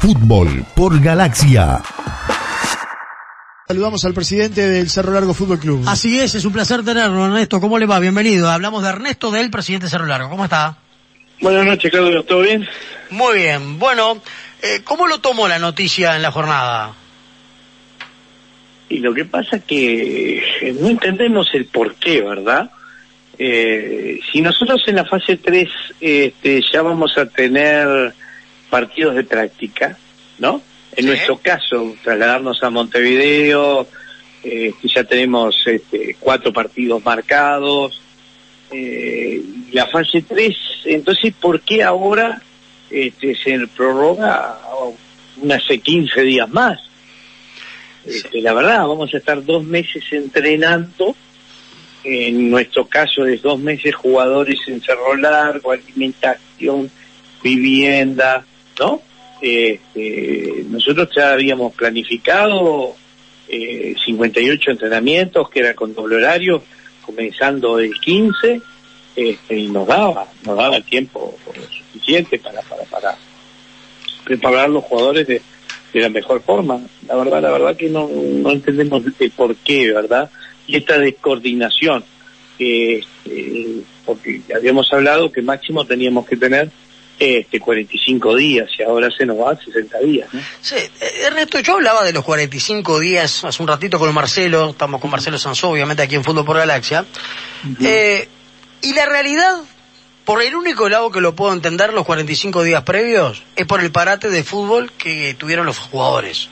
Fútbol por Galaxia. Saludamos al presidente del Cerro Largo Fútbol Club. Así es, es un placer tenerlo, Ernesto. ¿Cómo le va? Bienvenido. Hablamos de Ernesto del presidente Cerro Largo. ¿Cómo está? Buenas noches, Claudio. ¿Todo bien? Muy bien. Bueno, eh, ¿cómo lo tomó la noticia en la jornada? Y lo que pasa es que no entendemos el por qué, ¿verdad? Eh, si nosotros en la fase 3 este, ya vamos a tener partidos de práctica, ¿no? En nuestro caso, trasladarnos a Montevideo, eh, ya tenemos este, cuatro partidos marcados. Eh, la fase 3, entonces, ¿por qué ahora este, se prorroga unas 15 días más? Este, la verdad, vamos a estar dos meses entrenando. En nuestro caso es dos meses jugadores en cerro largo, alimentación, vivienda, ¿no? Este, nosotros ya habíamos planificado eh, 58 entrenamientos que eran con doble horario, comenzando el 15, este, y nos daba, nos daba el tiempo suficiente para, para, para preparar los jugadores de, de la mejor forma. La verdad, la verdad que no, no entendemos el por qué, ¿verdad? Y esta descoordinación, eh, porque habíamos hablado que máximo teníamos que tener este 45 días y ahora se nos va a 60 días. Sí, Ernesto, yo hablaba de los 45 días hace un ratito con Marcelo, estamos con Marcelo Sanzó, obviamente aquí en Fútbol por Galaxia, eh, y la realidad, por el único lado que lo puedo entender, los 45 días previos, es por el parate de fútbol que tuvieron los jugadores.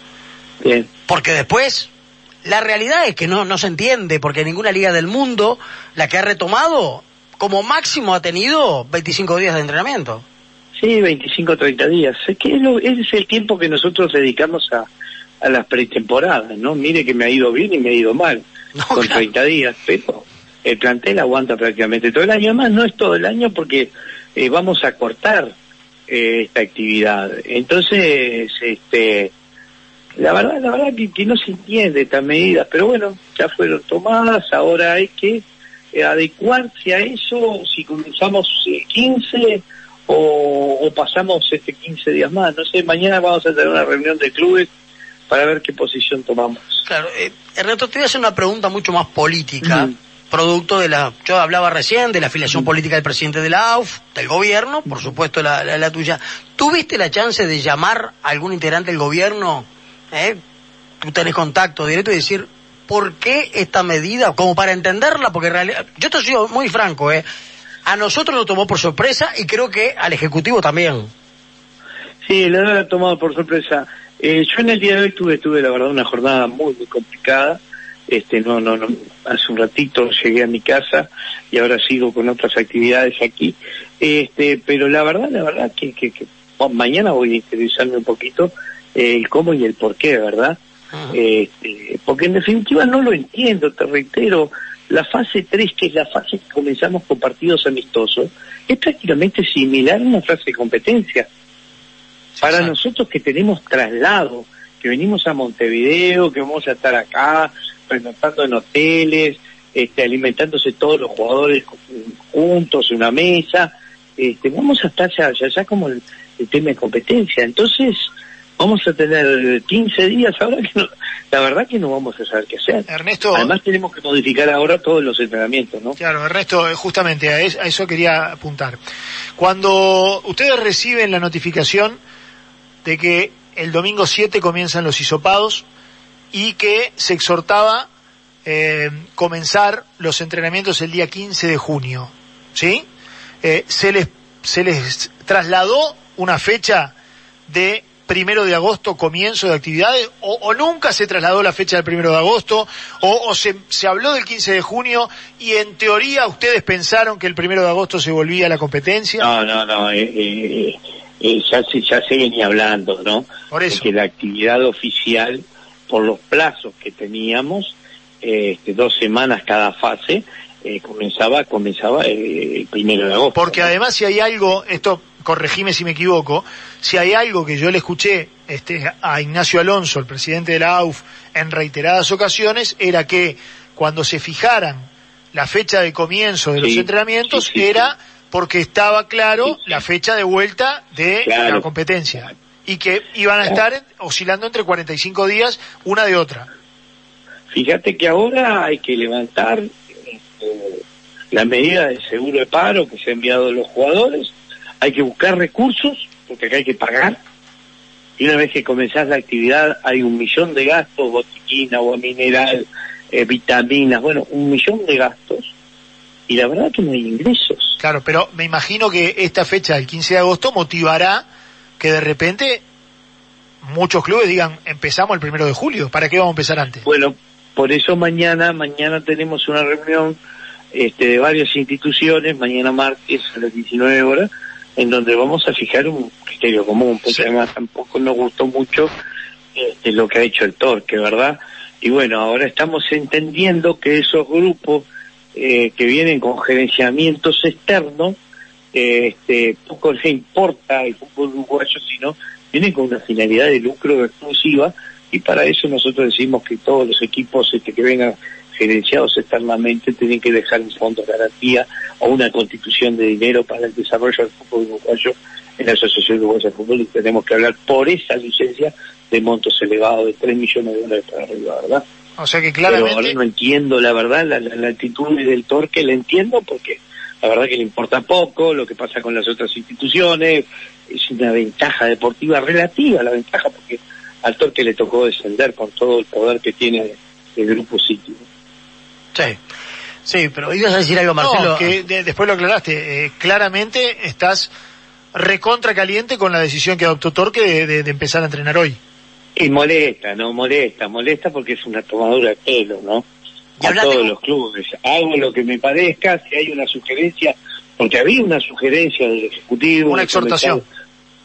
Bien. Porque después, la realidad es que no, no se entiende, porque ninguna liga del mundo, la que ha retomado, como máximo ha tenido 25 días de entrenamiento. Sí, 25 30 días. Es que es lo- es el tiempo que nosotros dedicamos a, a las pretemporadas, ¿no? Mire que me ha ido bien y me ha ido mal No, con claro. 30 días, pero el plantel aguanta prácticamente todo el año. Además, no es todo el año porque eh, vamos a cortar eh, esta actividad. Entonces, este, la verdad, la verdad que, que no se entiende estas medidas, pero bueno, ya fueron tomadas, ahora hay que eh, adecuarse a eso, si comenzamos eh, 15 o, o pasamos este 15 días más, no sé, mañana vamos a tener una reunión de clubes para ver qué posición tomamos. Claro, eh, Ernesto, te voy a hacer una pregunta mucho más política, producto de la, yo hablaba recién de la afiliación política del presidente de la AUF, del gobierno, por supuesto la, la, la tuya. ¿Tuviste la chance de llamar a algún integrante del gobierno? ¿Eh? Tú tenés contacto directo y decir, ¿por qué esta medida? Como para entenderla, porque en realidad, yo te soy muy franco, ¿eh? A nosotros nos tomó por sorpresa y creo que al Ejecutivo también. Sí, lo he tomado por sorpresa. Eh, yo en el día de hoy tuve, tuve la verdad una jornada muy, muy complicada. Este, no, no, no, hace un ratito llegué a mi casa y ahora sigo con otras actividades aquí. Este, pero la verdad, la verdad que, que, que mañana voy a interesarme un poquito eh, el cómo y el por qué, ¿verdad? Este, porque en definitiva no lo entiendo, te reitero, la fase 3, que es la fase que comenzamos con partidos amistosos, es prácticamente similar a una fase de competencia. Para Exacto. nosotros que tenemos traslado, que venimos a Montevideo, que vamos a estar acá, pernoctando en hoteles, este, alimentándose todos los jugadores juntos en una mesa, este, vamos a estar ya, ya, ya como el, el tema de competencia. Entonces, vamos a tener 15 días ahora que no- la verdad que no vamos a saber qué hacer. Ernesto, Además tenemos que modificar ahora todos los entrenamientos, ¿no? claro, Ernesto, eh, justamente a es- a eso quería apuntar. Cuando ustedes reciben la notificación de que el domingo 7 comienzan los hisopados y que se exhortaba eh, comenzar los entrenamientos el día 15 de junio, ¿sí? Eh, se les se les trasladó una fecha de primero de agosto comienzo de actividades o, o nunca se trasladó la fecha del primero de agosto o, o se, se habló del 15 de junio y en teoría ustedes pensaron que el primero de agosto se volvía a la competencia No, no, no, eh, eh, eh, ya, se, ya se venía hablando, ¿no? Por eso. Que la actividad oficial, por los plazos que teníamos, este, dos semanas cada fase, eh, comenzaba comenzaba el primero de agosto. Porque además si hay algo, esto corregime si me equivoco, si hay algo que yo le escuché este, a Ignacio Alonso, el presidente de la AUF, en reiteradas ocasiones, era que cuando se fijaran la fecha de comienzo de los Sí, entrenamientos, sí, sí, era porque estaba claro la fecha de vuelta de Claro. la competencia. y que iban a estar oscilando entre 45 días una de otra. Fíjate que ahora hay que levantar eh, la medida de seguro de paro que se ha enviado a los jugadores, hay que buscar recursos, porque acá hay que pagar, y una vez que comenzás la actividad hay un millón de gastos, botiquina, agua mineral, eh, vitaminas, bueno, un millón de gastos, y la verdad que no hay ingresos. Claro, pero me imagino que esta fecha del 15 de agosto motivará que de repente muchos clubes digan, empezamos el primero de julio, ¿para qué vamos a empezar antes? Bueno, por eso mañana, mañana tenemos una reunión este, de varias instituciones, mañana martes a las 19 horas, en donde vamos a fijar un criterio común, porque además tampoco nos gustó mucho este, lo que ha hecho el Torque, ¿verdad? Y bueno, ahora estamos entendiendo que esos grupos eh, que vienen con gerenciamientos externos, eh, este, poco les importa el fútbol uruguayo, sino vienen con una finalidad de lucro exclusiva y para eso nosotros decimos que todos los equipos este, que vengan gerenciados externamente tienen que dejar un fondo de garantía o una constitución de dinero para el desarrollo del fútbol uruguayo en la Asociación Uruguaya de Fútbol y tenemos que hablar por esa licencia de montos elevados de 3 millones de dólares para arriba, ¿verdad? O sea que Pero claramente... ahora no entiendo la verdad, la, la, la actitud del Torque la entiendo porque la verdad que le importa poco lo que pasa con las otras instituciones, es una ventaja deportiva relativa la ventaja porque al Torque le tocó descender con todo el poder que tiene el Grupo City. Sí. Sí, pero ibas a decir algo, Marcelo. No, que de- después lo aclaraste. eh, claramente estás recontra caliente con la decisión que adoptó Torque de, de- de empezar a entrenar hoy. Y molesta, ¿no? Molesta, molesta porque es una tomadura de pelo, ¿no? Y A todos con- los clubes. Hago lo que me parezca, si hay una sugerencia, porque había una sugerencia del Ejecutivo. Una exhortación.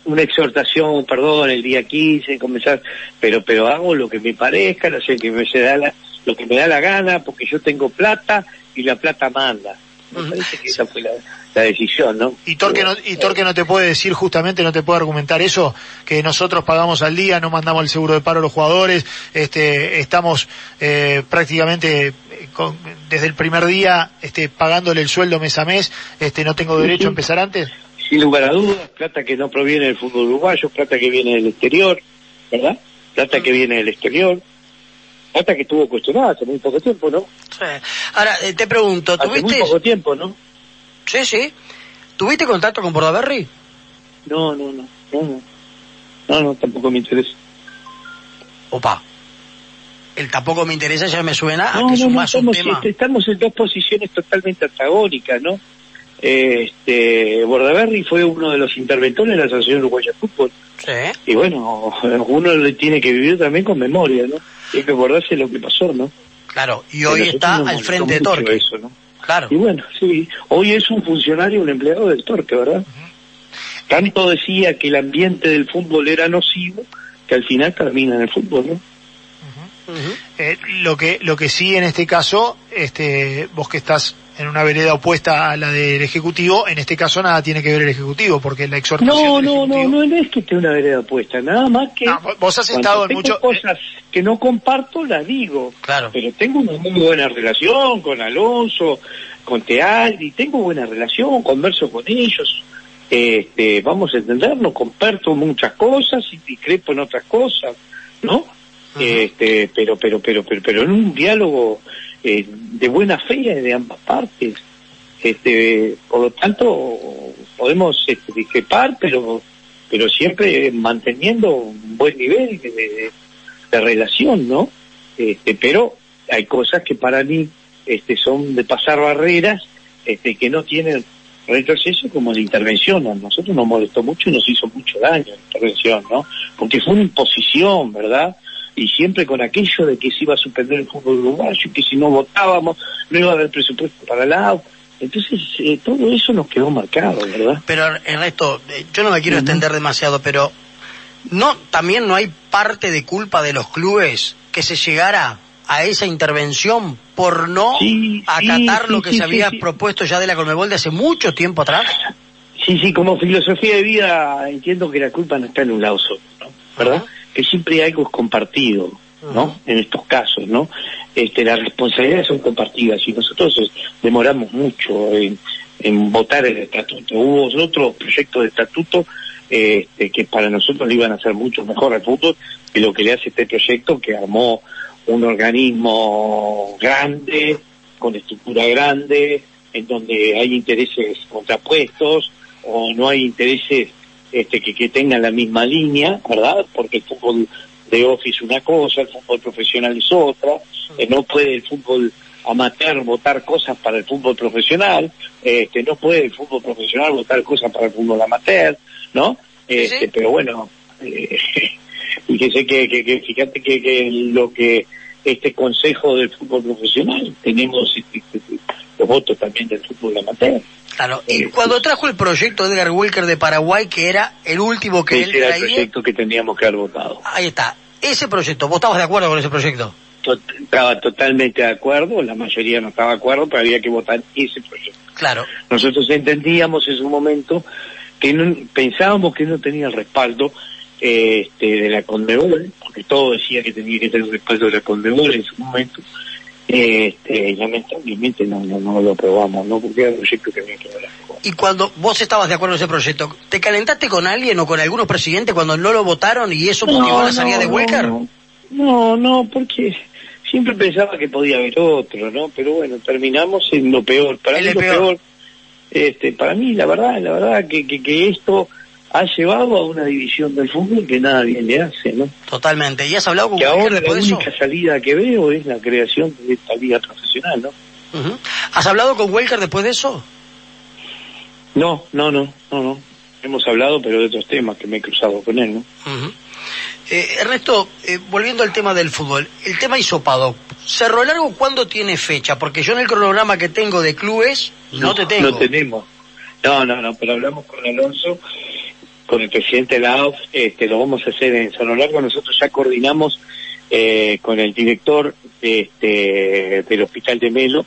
Una exhortación, perdón, el día 15, comenzar, pero pero hago lo que me parezca, no sé, que me se da la, lo que me da la gana, porque yo tengo plata y la plata manda. Me parece que esa fue la, la decisión, ¿no? Y Torque, no, y Torque no te puede decir justamente, no te puede argumentar eso, que nosotros pagamos al día, no mandamos el seguro de paro a los jugadores, este, estamos eh, prácticamente eh, con- desde el primer día este, pagándole el sueldo mes a mes, este, no tengo derecho a empezar antes. sin lugar a dudas, plata que no proviene del fútbol uruguayo, plata que viene del exterior, ¿verdad? Plata que viene del exterior, plata que estuvo cuestionada hace muy poco tiempo, ¿no? Sí. Ahora, eh, te pregunto, Hace muy ¿tuviste... poco tiempo, ¿no? Sí, sí. ¿Tuviste contacto con Bordaberry? No, no, no, no, no, no, no, tampoco me interesa. Opa. El tampoco me interesa, ya me suena a No, que no, no, más un estamos, tema. este, estamos en dos posiciones totalmente antagónicas, ¿no? Este, Bordaberry fue uno de los interventores de la Asociación Uruguaya de Fútbol. Sí. Y bueno, uno le tiene que vivir también con memoria, ¿no? Hay que acordarse lo que pasó, ¿no? Claro, y hoy está al frente de Torque. Eso, ¿no? Claro. Y bueno, sí, hoy es un funcionario, un empleado del Torque, ¿verdad? Tanto decía que el ambiente del fútbol era nocivo, que al final termina en el fútbol, ¿no? Eh, lo que lo que sí en este caso, este, vos que estás en una vereda opuesta a la del ejecutivo, en este caso nada tiene que ver el ejecutivo, porque la exhortación No, del no, no, ejecutivo- no es que esté una vereda puesta, nada más que... No, vos- has estado en tengo mucho- cosas que no comparto, las digo. Claro. Pero tengo una muy buena relación con Alonso, con Tealdi, tengo buena relación, converso con ellos. Este, vamos a entendernos, comparto muchas cosas y discrepo en otras cosas, ¿no? Este, pero, pero, pero, pero, pero en un diálogo eh, de buena fe de ambas partes. Este, por lo tanto, podemos este, discrepar, pero, pero siempre manteniendo un buen nivel de, relación, ¿no? Este, pero hay cosas que para mí este, son de pasar barreras este, que no tienen retroceso como la intervención. A nosotros nos molestó mucho y nos hizo mucho daño la intervención, ¿no? Porque fue una imposición, ¿verdad? Y siempre con aquello de que se iba a suspender el fútbol uruguayo, y que si no votábamos no iba a haber presupuesto para la AU. Entonces, eh, todo eso nos quedó marcado, ¿verdad? Pero Ernesto, eh, yo no me quiero extender demasiado, pero no también no hay parte de culpa de los clubes que se llegara a esa intervención por no Sí, acatar sí, lo que sí, se había propuesto ya de la Colmebol de hace mucho tiempo atrás. Sí, sí, como filosofía de vida entiendo que la culpa no está en un lado solo, ¿no? ¿verdad? Que siempre algo es compartido, ¿no? En estos casos, ¿no? Este, las responsabilidades son compartidas y nosotros eh, demoramos mucho en, en votar el estatuto. Hubo otros proyectos de estatuto este, que para nosotros le iban a hacer mucho mejor al fútbol que lo que le hace este proyecto que armó un organismo grande, con estructura grande, en donde hay intereses contrapuestos o no hay intereses este, que, que tengan la misma línea, ¿verdad? Porque el fútbol de office es una cosa, el fútbol profesional es otra, eh, no puede el fútbol amateur votar cosas para el fútbol profesional, este, no puede el fútbol profesional votar cosas para el fútbol amateur, ¿no? Este, sí. Pero bueno, eh, fíjese que, que, que fíjate que, que lo que este consejo del fútbol profesional tenemos este, este, los votos también del fútbol amateur. Claro, y cuando trajo el proyecto de Edgar Wilker de Paraguay, que era el último que él Ese era el proyecto que teníamos que haber votado. ahí está. Ese proyecto, ¿vos estabas de acuerdo con ese proyecto? To- Estaba totalmente de acuerdo, la mayoría no estaba de acuerdo, pero había que votar ese proyecto. Claro. Nosotros entendíamos en su momento que no, pensábamos que no tenía el respaldo eh, este, de la Conmebol, porque todo decía que tenía que tener el respaldo de la Conmebol en su momento. Este, lamentablemente no, no, no lo aprobamos, ¿no? Porque era un proyecto que había que hablar. Y cuando vos estabas de acuerdo en ese proyecto, ¿te calentaste con alguien o con algunos presidentes cuando no lo votaron y eso motivó la salida de Wilker? No, no, no, porque siempre pensaba que podía haber otro, ¿no? Pero bueno, terminamos en lo peor. Para mí lo lo peor. peor, este, para mí la verdad, la verdad que, que, que esto ha llevado a una división del fútbol que nada bien le hace, ¿no? Totalmente. ¿Y has hablado con Que ahora la después de eso? única salida que veo es la creación de esta liga profesional, ¿no? Ujú. ¿Has hablado con Wilker después de eso? No, no, no, no, no. Hemos hablado, pero de otros temas que me he cruzado con él, ¿no? Ujú. Eh, Ernesto, eh, volviendo al tema del fútbol, el tema hisopado. Cerro Largo, ¿cuándo tiene fecha? Porque yo en el cronograma que tengo de clubes no, te tengo. No tenemos. No, no, no, pero hablamos con Alonso, con el presidente de la AUF, este, lo vamos a hacer en San Largo. Nosotros ya coordinamos eh, con el director este, del Hospital de Melo,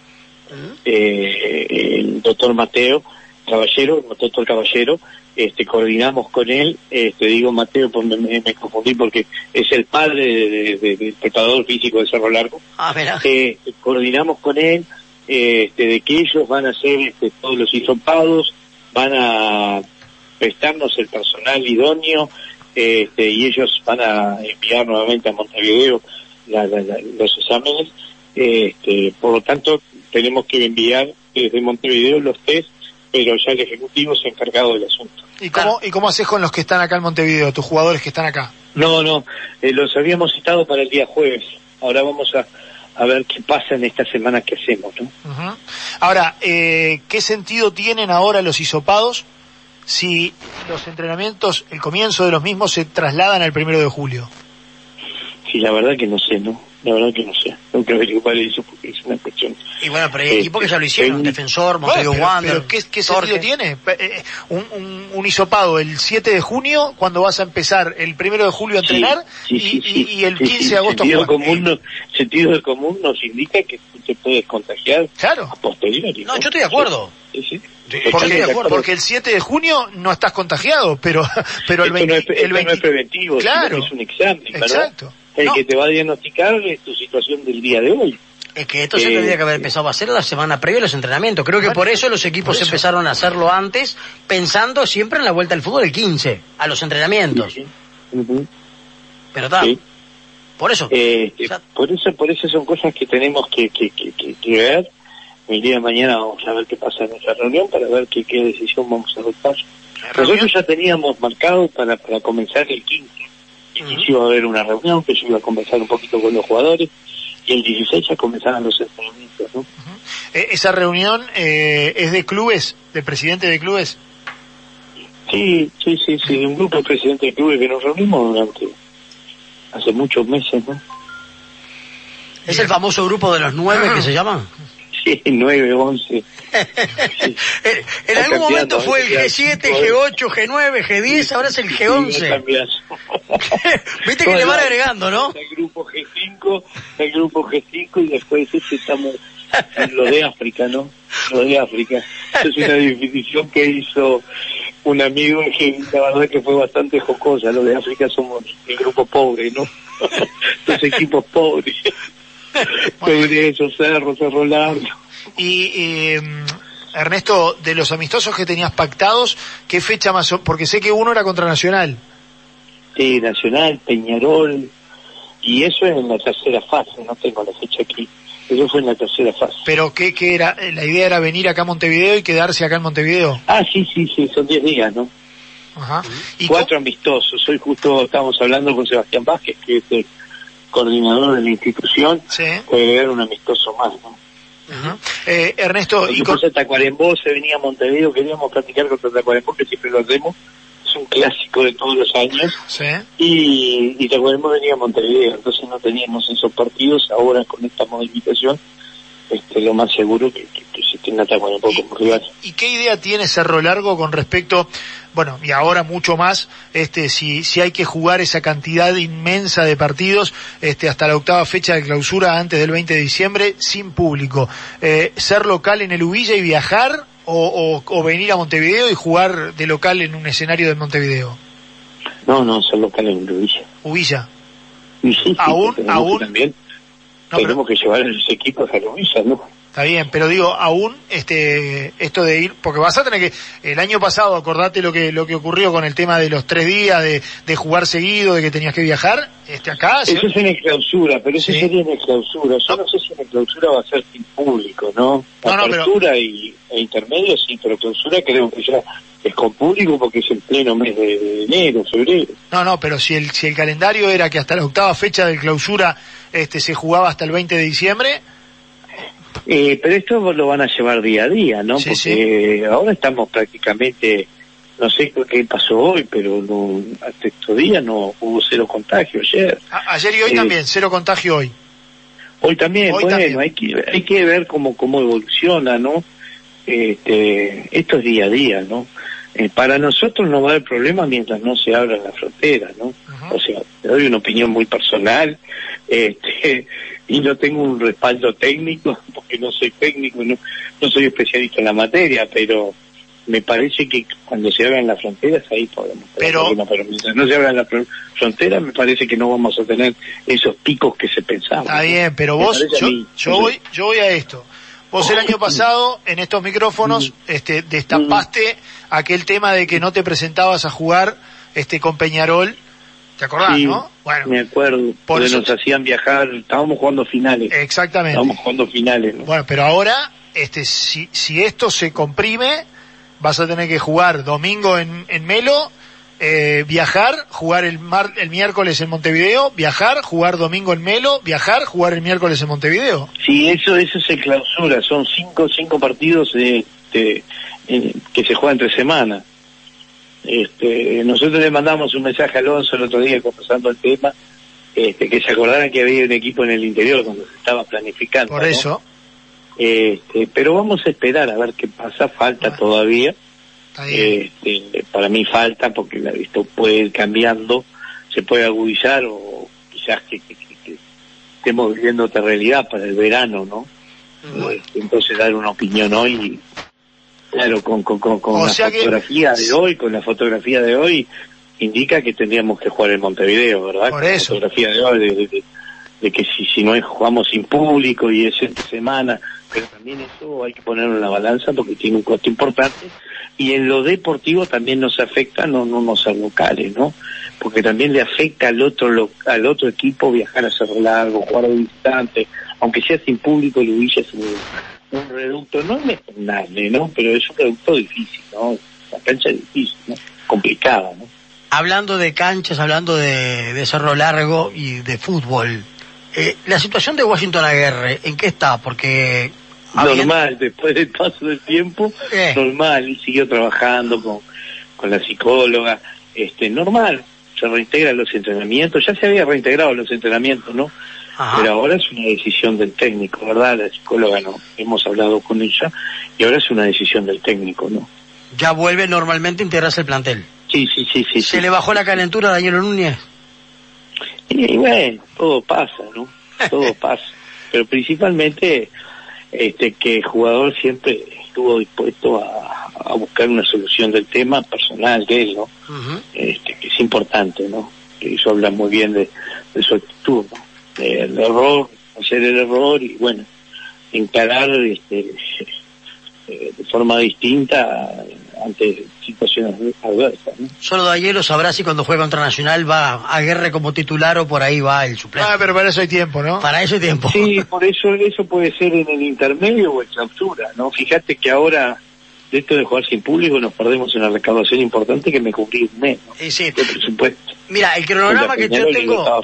eh, el doctor Mateo Caballero, el doctor Caballero, este, coordinamos con él, este, digo Mateo, pues me, me- confundí porque es el padre de- de- de- del preparador físico de Cerro Largo, Ah, eh, coordinamos con él este, de que ellos van a hacer este, todos los hisopados, van a prestarnos el personal idóneo este, y ellos van a enviar nuevamente a Montevideo la- la- la- los exámenes. este, por lo tanto, tenemos que enviar desde Montevideo los test, pero ya el Ejecutivo se ha encargado del asunto. ¿Y cómo, ¿Y cómo haces con los que están acá en Montevideo, tus jugadores que están acá? No, no, eh, los habíamos citado para el día jueves. Ahora vamos a, a ver qué pasa en esta semana que hacemos, ¿no? Ahora, eh, ¿qué sentido tienen ahora los hisopados si los entrenamientos, el comienzo de los mismos, se trasladan al primero de julio? Sí, la verdad que no sé, ¿no? La verdad que no sé. Tengo que averiguar eso porque es una cuestión. Y bueno, pero hay Eh, equipos que ya lo hicieron. eh, Defensor, Bueno, Montevideo pero, Wander. pero ¿qué, qué Torque. sentido tiene? Pe- eh, un, un, un hisopado el 7 de junio, cuando vas a empezar el primero de julio a entrenar, sí, y, sí, y- sí. y el Sí, 15 sí, de agosto sentido común, no- sentido común nos indica que te puedes contagiar Claro, a posteriori. No, yo estoy de acuerdo. Sí, sí. Porque, porque el 7 de junio no estás contagiado, pero, pero el esto 20, no es, el esto no 20 es preventivo, Claro. es un examen, ¿verdad? Exacto. El No. que te va a diagnosticar es tu situación del día de hoy. Es que esto se Eh, tendría que haber empezado a hacer la semana previa a los entrenamientos. Creo que Bueno, por eso los equipos eso. empezaron a hacerlo antes, pensando siempre en la vuelta al fútbol el 15, a los entrenamientos. Sí. Pero está, Sí. por eso. Eh, O sea- por eso por eso son cosas que tenemos que, que, que, que- que ver el día de mañana vamos a ver qué pasa en nuestra reunión para ver qué, qué decisión vamos a adoptar nosotros ya teníamos marcado para, para comenzar el 15 el 15 iba a haber una reunión que yo iba a conversar un poquito con los jugadores y el 16 ya comenzaban los entrenamientos ¿no? Eh, Esa reunión eh, es de clubes, del presidente de clubes. sí, sí, sí, sí un grupo de presidentes de clubes que nos reunimos durante hace muchos meses ¿no? Es el famoso grupo de los nueve que se llaman. Sí, 9, 11 en Va algún momento fue el va G7, cambiando. G8, G9, G10, ahora es el Sí, va G11. cambiando. Viste que le van agregando, ¿no? El grupo G5, el grupo G5 y después este estamos en lo de África, ¿no? Lo de África. Esa es una definición que hizo un amigo que la verdad que fue bastante jocosa. Lo de África somos el grupo pobre, ¿no? Los equipos pobres. Progreso, Cerro, Cerro Largo. Y eh, Ernesto, de los amistosos que tenías pactados, ¿qué fecha más? o- Porque sé que uno era contra Nacional. Sí, Nacional, Peñarol, y eso es en la tercera fase, no tengo la fecha aquí. Eso fue en la tercera fase. Pero ¿qué, qué era? Eh, La idea era venir acá a Montevideo y quedarse acá en Montevideo. Ah, sí, sí, sí, son 10 días, ¿no? Ajá. ¿Y Cuatro amistosos. Hoy justo estábamos hablando con Sebastián Vázquez, que es el coordinador de la institución, Sí. puede agregar un amistoso más, ¿no? Ajá. Eh, Ernesto, y con- Tacuarembó se venía a Montevideo, queríamos practicar contra Tacuarembó, que siempre lo hacemos, es un clásico de todos los años, Sí. y, y Tacuarembó venía a Montevideo, entonces no teníamos esos partidos, ahora con esta modificación, este, lo más seguro que, que, que se tenga Tacuarembó ¿Y, como rival. y qué idea tiene Cerro Largo con respecto, bueno, y ahora mucho más, este, si, si hay que jugar esa cantidad inmensa de partidos, este, hasta la octava fecha de clausura antes del 20 de diciembre, sin público, eh, ser local en el Ubilla y viajar, o, o, o venir a Montevideo y jugar de local en un escenario de Montevideo, No, no, son locales en Villa. Ubilla. Y sí, sí, Aún- aún- también No, pero- tenemos que llevar a los equipos a la Villa, ¿no? Está bien, pero digo, aún este esto de ir, porque vas a tener que, el año pasado, acordate lo que lo que ocurrió con el tema de los tres días, de, de jugar seguido, de que tenías que viajar, este acá, Eso es en el clausura, pero eso Sí. sería en el clausura. Yo no sé si en el clausura va a ser sin público, ¿no? No, no, pero- y, e intermedio sí, pero clausura creo que ya es con público porque es en pleno mes de, de enero, febrero. no, no, pero si el si el calendario era que hasta la octava fecha del clausura este se jugaba hasta el 20 de diciembre, Eh, pero esto lo van a llevar día a día, ¿no? Sí, porque ahora estamos prácticamente, no sé qué pasó hoy, pero no, hasta estos días no hubo cero contagio ayer. a- ayer y hoy Eh, también, cero contagio hoy. Hoy también, Hoy bueno, también. hay que hay que ver cómo cómo evoluciona, ¿no? Este, esto es día a día, ¿no? Eh, para nosotros no va a haber problema mientras no se abran las fronteras, ¿no? O sea, te doy una opinión muy personal, este, y no tengo un respaldo técnico, porque no soy técnico, no, no soy especialista en la materia, pero me parece que cuando se abran las fronteras ahí podemos tener Pero- pero mientras no se abran las fron- fronteras me parece que no vamos a tener esos picos que se pensaban. Está ¿no? bien, pero Me vos, yo, yo voy, yo voy a esto. Vos el año pasado, en estos micrófonos, este, destapaste aquel tema de que no te presentabas a jugar, este, con Peñarol. ¿Te acordás, Sí, no? Bueno, me acuerdo, por eso- nos hacían viajar, estábamos jugando finales, exactamente. estábamos jugando finales, ¿no? Bueno, pero ahora, este, si, si esto se comprime, vas a tener que jugar domingo en, en Melo, eh, viajar, jugar el, mar, el miércoles en Montevideo, viajar, jugar domingo en Melo, viajar, jugar el miércoles en Montevideo. Sí, eso, eso se clausura, son cinco, cinco partidos este, que se juegan entre semanas. Este, nosotros le mandamos un mensaje a Alonso el otro día conversando el tema, este, que se acordaran que había un equipo en el interior cuando se estaba planificando. Por ¿no? eso, Este, pero vamos a esperar a ver qué pasa, falta Bueno. todavía. Este, para mí falta porque la- esto puede ir cambiando, se puede agudizar o quizás que, que- que- que estemos viviendo otra realidad para el verano, ¿no? Este, entonces dar una opinión hoy, claro, con, con, con, con la fotografía de hoy, con la fotografía de hoy, indica que tendríamos que jugar en Montevideo, ¿verdad? Por eso. La fotografía de hoy, de, de- de- de que si, si no es, jugamos sin público y es entre semana, pero también eso hay que ponerlo en la balanza porque tiene un costo importante. Y en lo deportivo también nos afecta no no no ser locales no porque también le afecta al otro lo- al otro equipo viajar a Cerro Largo jugar de visitante aunque sea sin público el Ubilla es un, un reducto. No inexpugnable no pero es un reducto difícil no la cancha es difícil no complicada no Hablando de canchas, hablando de, de Cerro Largo y de fútbol, eh, la situación de Washington Aguirre, ¿en qué está? Porque... había- normal después del paso del tiempo Eh. normal y siguió trabajando con, con la psicóloga este normal se reintegra los entrenamientos ya se había reintegrado los entrenamientos no Ajá. pero ahora es una decisión del técnico verdad la psicóloga no hemos hablado con ella y ahora es una decisión del técnico no Ya vuelve normalmente a integrarse el plantel. sí sí sí sí, ¿Se sí. le bajó la calentura a Daniel Núñez? Y, bueno, todo pasa, ¿no? Todo pasa. Pero principalmente este que el jugador siempre estuvo dispuesto a, a buscar una solución del tema personal de él, ¿no? Este, que es importante, ¿no? Que eso habla muy bien de, de su actitud, ¿no? El error, hacer el error y bueno, encarar este eh, de forma distinta ante situaciones adversas. ¿no? Solo Dayelo sabrá si cuando juega contra Nacional va a guerra como titular o por ahí va el suplente. Ah, pero para eso hay tiempo, ¿no? Para eso hay tiempo. Sí, por eso eso puede ser en el intermedio o en clausura, ¿no? Fíjate que ahora de esto de jugar sin público nos perdemos una recaudación importante que me cubrí un mes, ¿no? Y sí. De presupuesto. Mira, el cronograma que yo tengo...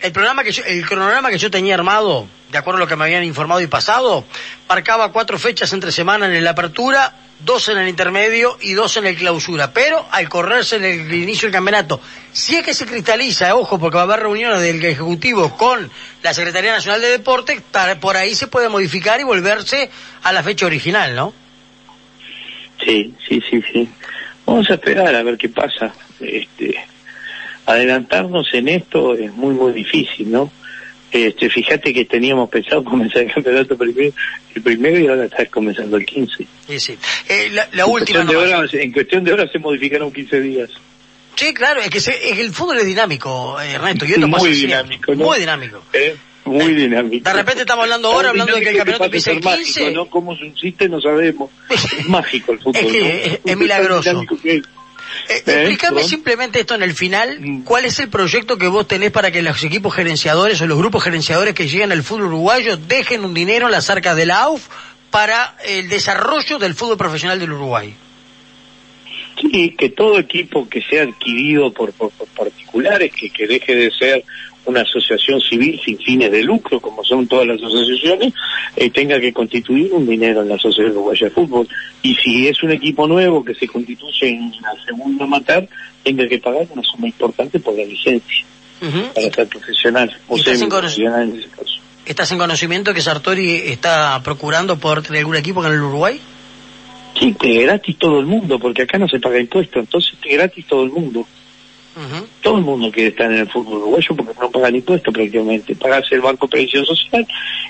El programa que yo, el cronograma que yo tenía armado, de acuerdo a lo que me habían informado y pasado, marcaba cuatro fechas entre semana en la apertura, dos en el intermedio y dos en el clausura. Pero al correrse en el inicio del campeonato, si es que se cristaliza, ojo, porque va a haber reuniones del Ejecutivo con la Secretaría Nacional de Deporte, ta- por ahí se puede modificar y volverse a la fecha original, ¿no? Sí, sí, sí, sí. Vamos a esperar a ver qué pasa. Este, adelantarnos en esto es muy, muy difícil, ¿no? Este, fíjate que teníamos pensado comenzar el campeonato primero, el primero y ahora está comenzando el 15. Sí, sí. Eh, la, la en, última cuestión de horas, en cuestión de horas se modificaron 15 días. Sí, claro, es que, se- es el fútbol es dinámico, eh, Ernesto, muy dinámico, ¿no? Muy dinámico. ¿eh? Muy dinámico. De repente estamos hablando ahora, hablando de que el campeonato empieza el ser 15. Mágico, ¿no? ¿Cómo subsiste? No sabemos. Es mágico el fútbol. Es que ¿no? es- milagroso. Eh, simplemente esto en el final, Mm. ¿cuál es el proyecto que vos tenés para que los equipos gerenciadores o los grupos gerenciadores que llegan al fútbol uruguayo dejen un dinero en las arcas de la AUF para el desarrollo del fútbol profesional del Uruguay? Sí, que todo equipo que sea adquirido por, por- por particulares, que, que deje de ser una asociación civil sin fines de lucro, como son todas las asociaciones, eh, tenga que constituir un dinero en la Sociedad Uruguaya de Fútbol. Y si es un equipo nuevo que se constituye en la segunda amateur, tenga que pagar una suma importante por la licencia para ser profesional o ¿Y estás en semi-profesional en ese caso. ¿Estás en conocimiento que Sartori está procurando por tener algún equipo en el Uruguay? Sí, que gratis todo el mundo, porque acá no se paga impuesto, entonces que gratis todo el mundo. Todo el mundo quiere estar en el fútbol uruguayo porque no pagan impuestos prácticamente. Pagas el Banco de Previsión Social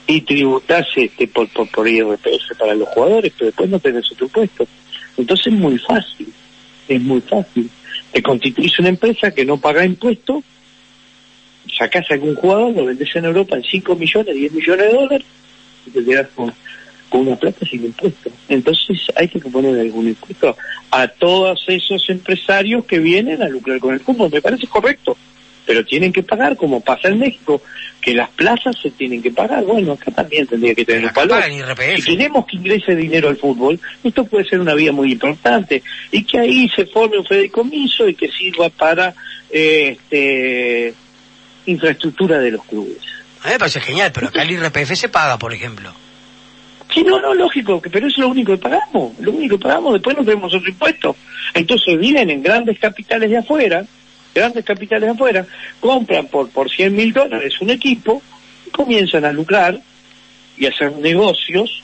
y tributás este, por, por, por IRPF para los jugadores, pero después no tenés otro impuesto. Entonces es muy fácil, es muy fácil. Te constituís una empresa que no paga impuestos, sacás a algún jugador, lo vendés en Europa en 5 millones, 10 millones de dólares y te quedás con, con una plata sin impuesto. Entonces hay que poner algún impuesto a todos esos empresarios que vienen a lucrar con el fútbol. Me parece correcto, pero tienen que pagar, como pasa en México, que las plazas se tienen que pagar. Bueno, acá también tendría que tener un valor. Si queremos que ingrese dinero al fútbol, esto puede ser una vía muy importante y que ahí se forme un fideicomiso y que sirva para eh, este, infraestructura de los clubes. A mí me parece genial, pero acá el IRPF se paga, por ejemplo. Sí, no, no, lógico, pero es lo único que pagamos, lo único que pagamos, después no tenemos otro impuesto. Entonces vienen en grandes capitales de afuera, grandes capitales de afuera, compran por, por 100 mil dólares un equipo, y comienzan a lucrar y a hacer negocios,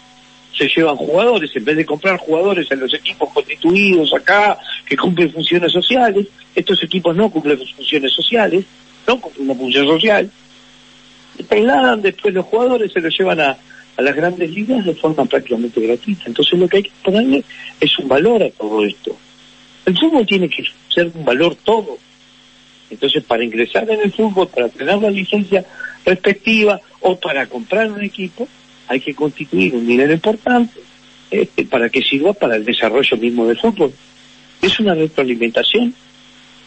se llevan jugadores, en vez de comprar jugadores en los equipos constituidos acá, que cumplen funciones sociales, estos equipos no cumplen funciones sociales, no cumplen una función social, trasladan después los jugadores, se los llevan a, a las grandes ligas de forma prácticamente gratuita. Entonces lo que hay que ponerle es un valor a todo esto. El fútbol tiene que ser un valor todo. Entonces para ingresar en el fútbol, para tener la licencia respectiva o para comprar un equipo, hay que constituir un dinero importante este, para que sirva para el desarrollo mismo del fútbol. Es una retroalimentación.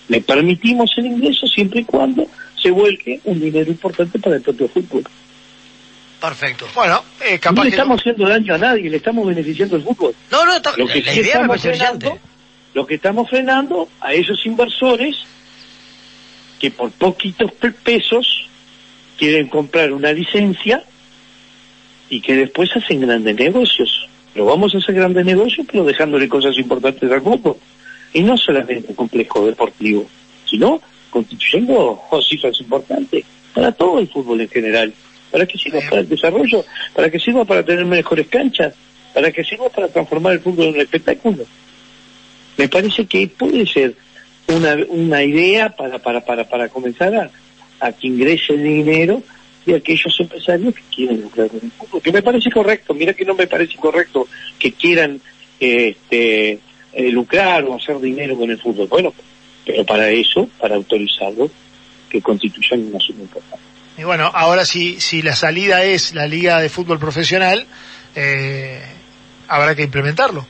Le permitimos el ingreso siempre y cuando se vuelque un dinero importante para el propio fútbol. Perfecto. Bueno, eh, No le que... estamos haciendo daño a nadie, le estamos beneficiando al fútbol. No, no, está- Lo que la sí idea me estamos frenando, lo que estamos frenando a esos inversores que por poquitos pe- pesos quieren comprar una licencia y que después hacen grandes negocios. Lo vamos a hacer grandes negocios, pero dejándole cosas importantes al fútbol. Y no solamente un complejo deportivo, sino constituyendo cifras importantes para todo el fútbol en general. Para que sirva para el desarrollo, para que sirva para tener mejores canchas, para que sirva para transformar el fútbol en un espectáculo. Me parece que puede ser una, una idea para, para, para, para comenzar a, a que ingrese el dinero de aquellos empresarios que quieren lucrar con el fútbol. Que me parece correcto, mira que no me parece correcto que quieran este, eh, lucrar o hacer dinero con el fútbol. Bueno, pero para eso, para autorizarlo, que constituyan una suma importante. Y bueno, ahora si, si la salida es la Liga de Fútbol Profesional, eh, habrá que implementarlo.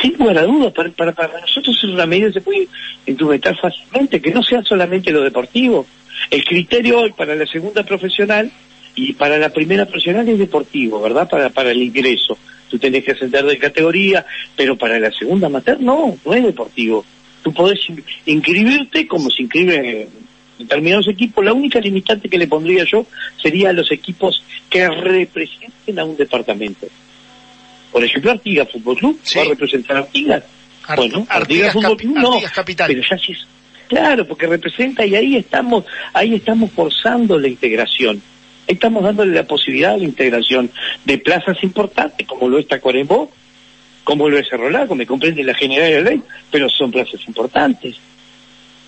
Sin lugar a dudas, para, para, para nosotros es una medida que se puede instrumentar fácilmente, que no sea solamente lo deportivo. El criterio hoy para la segunda profesional y para la primera profesional es deportivo, ¿verdad? Para, para el ingreso. Tú tenés que ascender de categoría, pero para la segunda amateur no, no es deportivo. Tú podés in- inscribirte como se inscriben determinados equipos. La única limitante que le pondría yo sería a los equipos que representen a un departamento. Por ejemplo, Artigas Fútbol Club Sí. va a representar a Artigas. Art- bueno, Artigas Artigas Fútbol Club no, Artigas Capital. pero ya sí es- Claro, porque representa y ahí estamos, ahí estamos forzando la integración. Ahí estamos dándole la posibilidad de la integración de plazas importantes, como lo es Tacuarembó, como lo es Cerro Largo, me comprende la general de ley, pero son plazas importantes.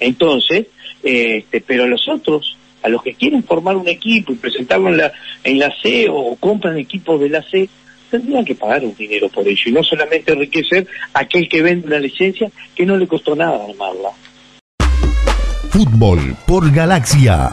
Entonces, este, pero a los otros, a los que quieren formar un equipo y presentarlo en la, en la C o compran equipos de la C, tendrían que pagar un dinero por ello y no solamente enriquecer a aquel que vende una licencia que no le costó nada armarla. Fútbol por Galaxia.